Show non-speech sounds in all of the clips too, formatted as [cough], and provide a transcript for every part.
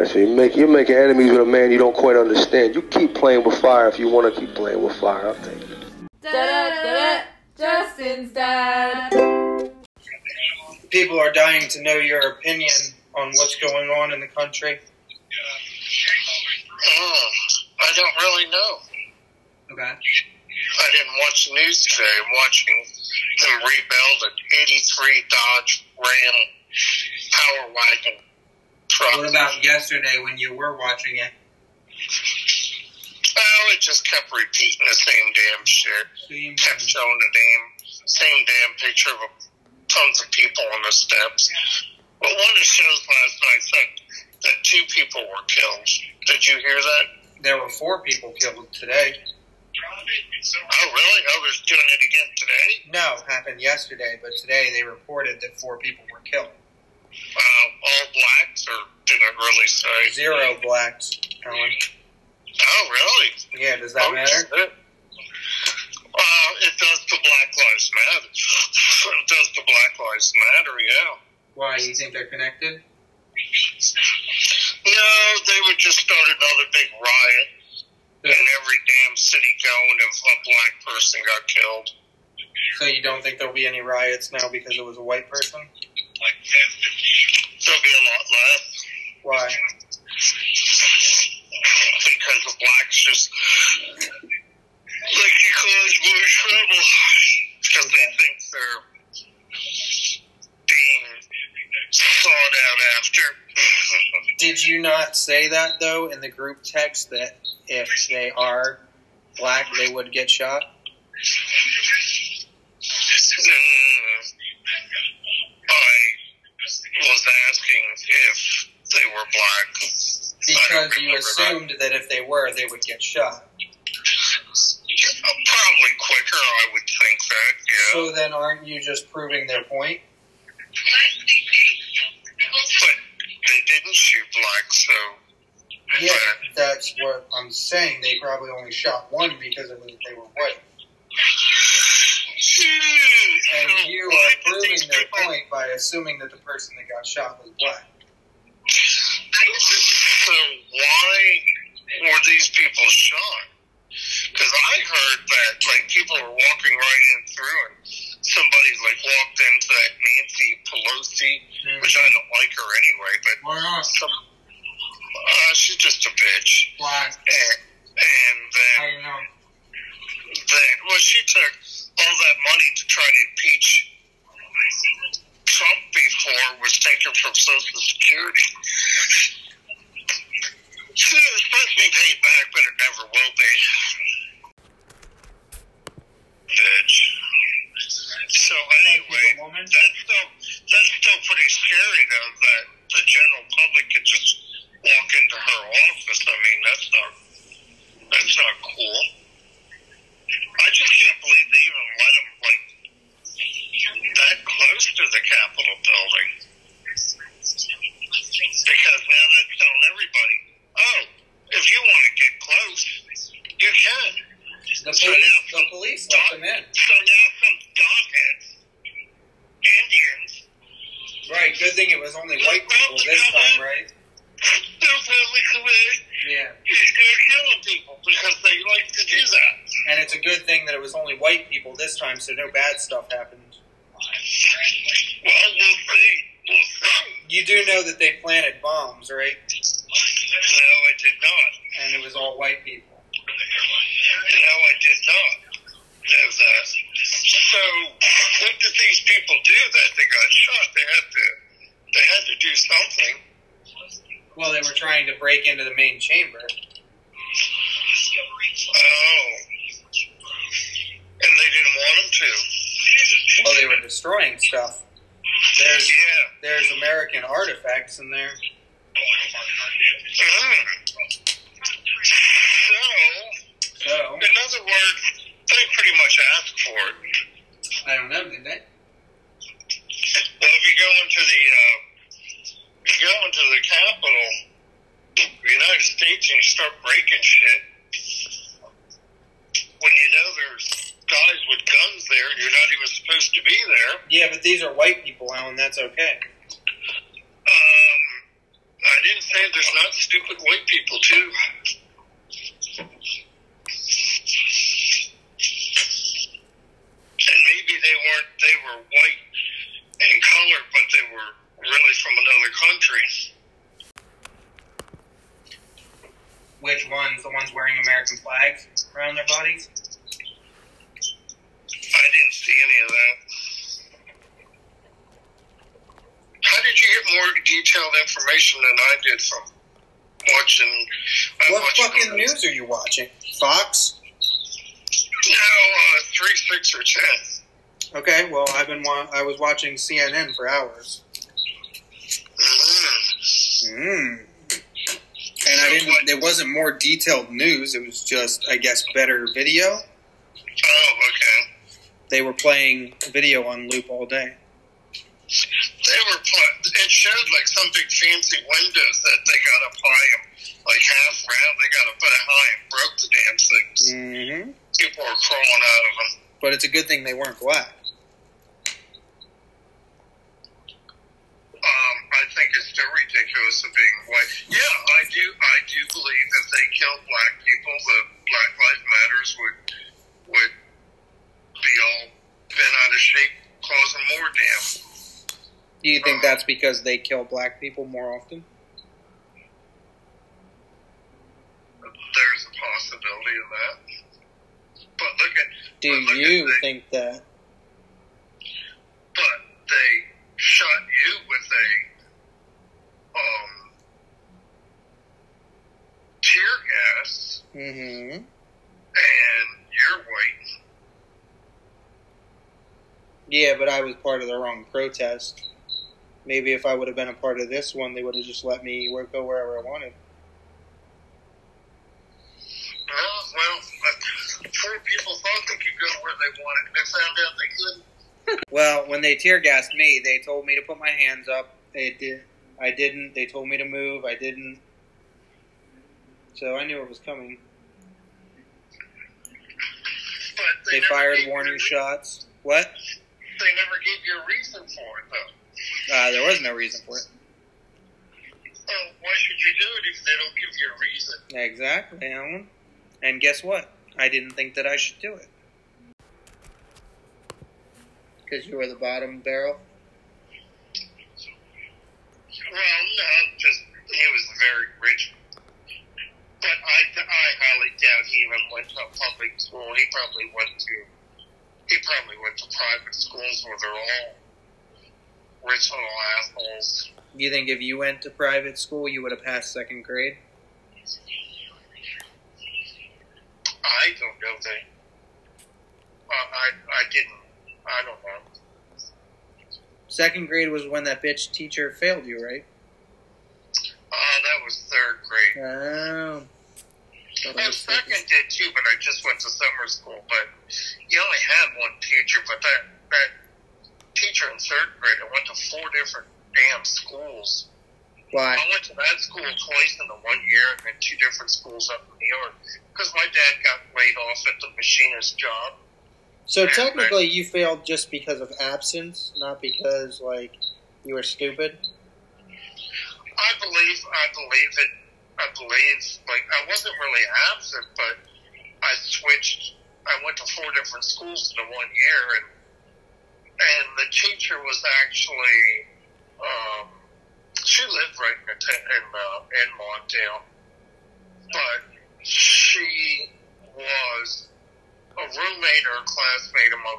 Yeah, so you make you're making enemies with a man you don't quite understand. You keep playing with fire if you want to keep playing with fire. I'll take it. Da-da-da-da, Justin's dad. People are dying to know your opinion on what's going on in the country. Mm, I don't really know. Okay. I didn't watch the news today. I'm watching them rebuild an 83 Dodge Ram Power Wagon truck. What about yesterday when you were watching it? Oh, it just kept repeating the same damn shit. Same Kept showing the damn same damn picture of tons of people on the steps. But one of the shows last night said that two people were killed. Did you hear that? There were four people killed today. Oh, really? Oh, they're doing it again today? No, happened yesterday, but today they reported that four people were killed. Uh, all blacks, or didn't really say? Zero blacks, Ellen. Oh, really? Yeah, does that oh, matter? shit. Uh, it does to Black Lives Matter. It does to Black Lives Matter, yeah. Why, you think they're connected? No, they would just start another big riot in every damn city going if a black person got killed. So you don't think there'll be any riots now because it was a white person? Like this, there'll be a lot less Why? because the blacks just like to cause more trouble because they think they're being sought out after. Did you not say that though in the group text that if they are black they would get shot? Mm, I was asking if they were black. Because you assumed that if they were they would get shot. Probably quicker, I would think that, yeah. So then aren't you just proving their point? but they didn't shoot black, so. Yeah, that's what I'm saying. They probably only shot one because it was they were white. Hmm, and you are proving their point by assuming that the person that got shot was black. So why were these people shot? Because I heard that like people were walking right in through, and somebody like walked into that Nancy Pelosi, which I don't like her anyway, but Why some uh, she's just a bitch, Black. and and then I know. that well she took all that money to try to impeach Trump before was taken from Social Security. [laughs] So It's supposed to be paid back, but it never will be. Bitch. So anyway, a woman? that's still that's still pretty scary though that the general public can just walk into her office. I mean, that's not that's not cool. I just can't believe they even let him like that close to the Capitol building. Because now that's telling everybody, oh, if you want to get close, you can. The So police, now the police let them in. So now some dogheads, Indians, Right. Good thing it was only white people this time, right? they'll probably come in Yeah. and start killing people because they like to do that. And it's a good thing that it was only white people this time, so no bad stuff happened. Well, we'll see. We'll see. You do know that they planted bombs, right? No, I did not. And it was all white people. No, I did not know that. Uh, so, what did these people do that they got shot? They had to, they had to do something. Well, they were trying to break into the main chamber. Oh, and they didn't want them to. Well, they were destroying stuff. There's Yeah. there's American artifacts in there. Mm. So, So in other words, they pretty much asked for it. I don't know, did they? Well, if you go into the, uh, if you go into the Capitol, the United States, and you start breaking shit, when you know there's guys with guns there, and you're not even supposed to be there. Yeah, but these are white people, Alan. That's okay. Um, I didn't saying there's not stupid white people too. And maybe they weren't they were white in color, but they were really from another country. Which ones? The ones wearing American flags around their bodies? I didn't see any of that. How did you get more detailed information than I did from watching? I What watched fucking news are you watching? Fox? No, uh, three, six, or ten. Okay, well, I've been wa- I was watching CNN for hours. Mm. Mm. And I didn't. It wasn't more detailed news. It was just, I guess, better video. Oh, okay. They were playing video on loop all day. They were put, it showed like some big fancy windows that they got up high, like half round. They got up at high and broke the damn things. hmm People were crawling out of them. But it's a good thing they weren't black. Um, I think it's still ridiculous of being white. Yeah, I do. I do believe if they killed black people, the Black Lives Matters would would be all bent out of shape, causing more damn. Do you think that's because they kill black people more often? There's a possibility of that. But look at. Do look you at the, think that? But they shot you with a um tear gas, hmm and you're white. Yeah, but I was part of the wrong protest. Maybe if I would have been a part of this one, they would have just let me work, go wherever I wanted. Well, well, poor people thought they could go where they wanted. They found out they couldn't. [laughs] Well, when they tear gassed me, they told me to put my hands up. They did. I didn't. They told me to move. I didn't. So I knew it was coming. But they, They fired warning shots. What? They never gave you a reason for it, though. Uh, there was no reason for it. Well, why should you do it if they don't give you a reason? Exactly, Alan. And guess what? I didn't think that I should do it. Because you were the bottom barrel? Well, no, just he was very rich. But I, I highly doubt he even went to public school. He probably went to he probably went to private schools where they're all rich little assholes. You think if you went to private school, you would have passed second grade? I don't know that. Uh, I I didn't. I don't know. Second grade was when that bitch teacher failed you, right? Uh, that was third grade. Oh. And second. did too, but I just went to summer school. But you only had one teacher. But that that teacher in third grade, I went to four different damn schools. Why? I went to that school twice in the one year, and then two different schools up in New York because my dad got laid off at the machinist job. So uh, technically, you failed just because of absence, not because like you were stupid. I believe, I believe it. I believe, like, I wasn't really absent, but I switched. I went to four different schools in one year, and and the teacher was actually, um, she lived right in in uh, in Montdale, but she was a roommate or a classmate of my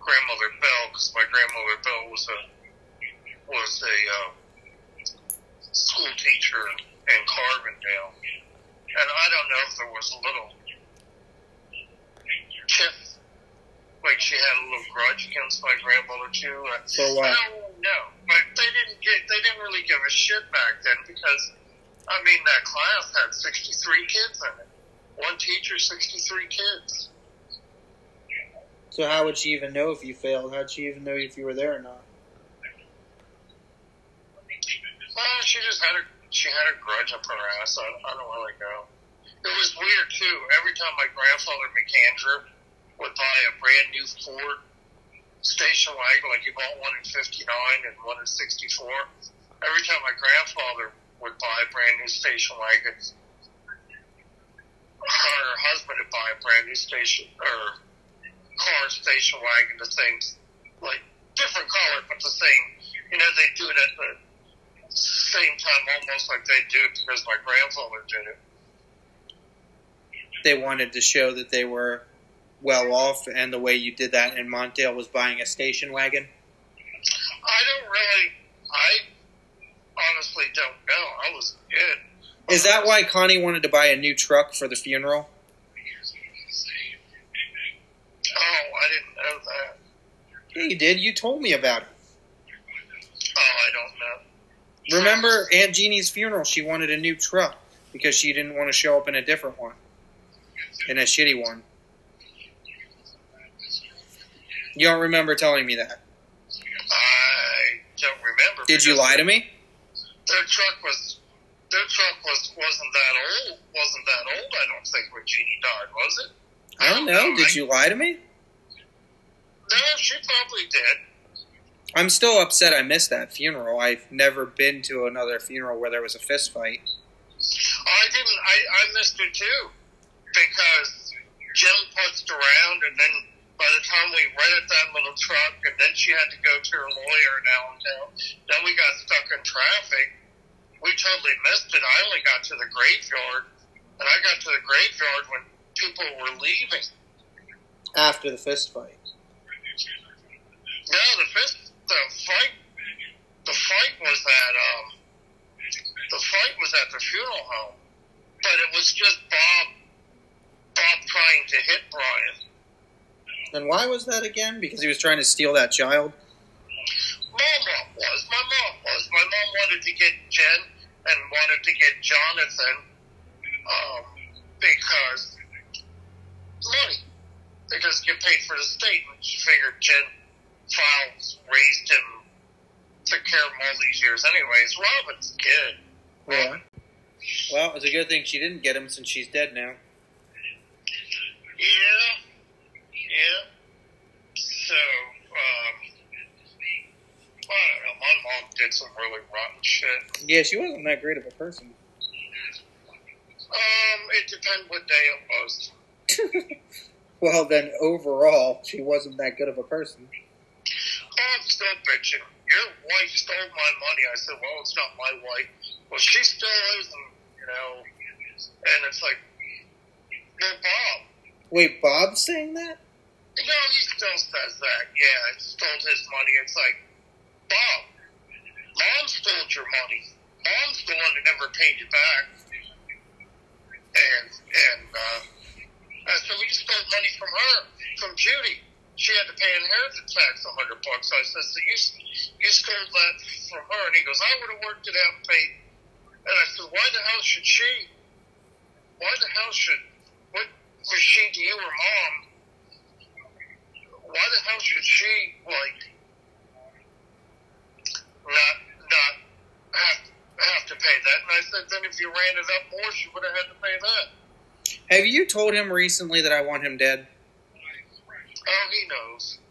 grandmother Belle, because my grandmother Belle was a was a uh, school teacher Carbondale, and I don't know if there was a little tiff, like she had a little grudge against my grandmother too. For what? I don't know, but they didn't get they didn't really give a shit back then because I mean that class had sixty three kids in it. One teacher, sixty three kids. So how would she even know if you failed? How'd she even know if you were there or not? Well, she just had a she had a grudge up her ass. I, I don't really know. It was weird too. Every time my grandfather McAndrew would buy a brand new Ford station wagon, like he bought one in '59 and one in '64. Every time my grandfather would buy a brand new station wagon. Her husband would buy a brand new station or car station wagon, the same, like different color, but the same. You know, they do it at the same time, almost like they do because my grandfather did it. They wanted to show that they were well off, and the way you did that in Montdale was buying a station wagon. I don't really. I honestly don't know. I was a kid. Is that why Connie wanted to buy a new truck for the funeral? Oh, I didn't know that. Yeah, you did. You told me about it. Oh, I don't know. Remember Aunt Jeannie's funeral? She wanted a new truck because she didn't want to show up in a different one, in a shitty one. You don't remember telling me that? I don't remember. Did you lie to me? Their truck was. Their truck was wasn't that old. Wasn't that old? I don't think when Jeannie died, was it? I don't know. Did you lie to me? No, she probably did. I'm still upset I missed that funeral. I've never been to another funeral where there was a fist fight. Oh, I didn't. I, I missed it too because Jim putzed around, and then by the time we rented that little truck, and then she had to go to her lawyer in Allentown. Then we got stuck in traffic. We totally missed it. I only got to the graveyard, and I got to the graveyard when people were leaving. After the fist fight. No, the fist, the fight, the fight was at um, the fight was at the funeral home, but it was just Bob, Bob trying to hit Brian. And why was that again? Because he was trying to steal that child? My mom was, my mom was, my mom wanted to get Jen and wanted to get Jonathan, um, because money, because get paid for the state. And she figured Jen Files raised him, took care of him all these years. Anyways, Robin's good. Yeah. Well, it's a good thing she didn't get him since she's dead now. Yeah, yeah. So, um, I don't know. My mom did some really rotten shit. Yeah, she wasn't that great of a person. Um, it depends what day it was. [laughs] well, then overall, she wasn't that good of a person. I'm still bitching. Your wife stole my money. I said, well, it's not my wife. Well, she still isn't, you know. And it's like, well, Bob. Wait, Bob's saying that? Know, he still says that. Yeah, I stole his money. It's like, Bob, Mom stole your money. Mom's the one that never paid you back. And, and, uh, I said, you stole money from her, from Judy. She had to pay inheritance tax a hundred bucks. I said, so you, you stole that from her. And he goes, I would have worked it out and paid. And I said, why the hell should she? Why the hell should, what was she to you or mom? Why the hell should she, like, not, not have, have to pay that? And I said, then if you ran it up more, she would have had to pay that. Have you told him recently that I want him dead? Oh, he knows.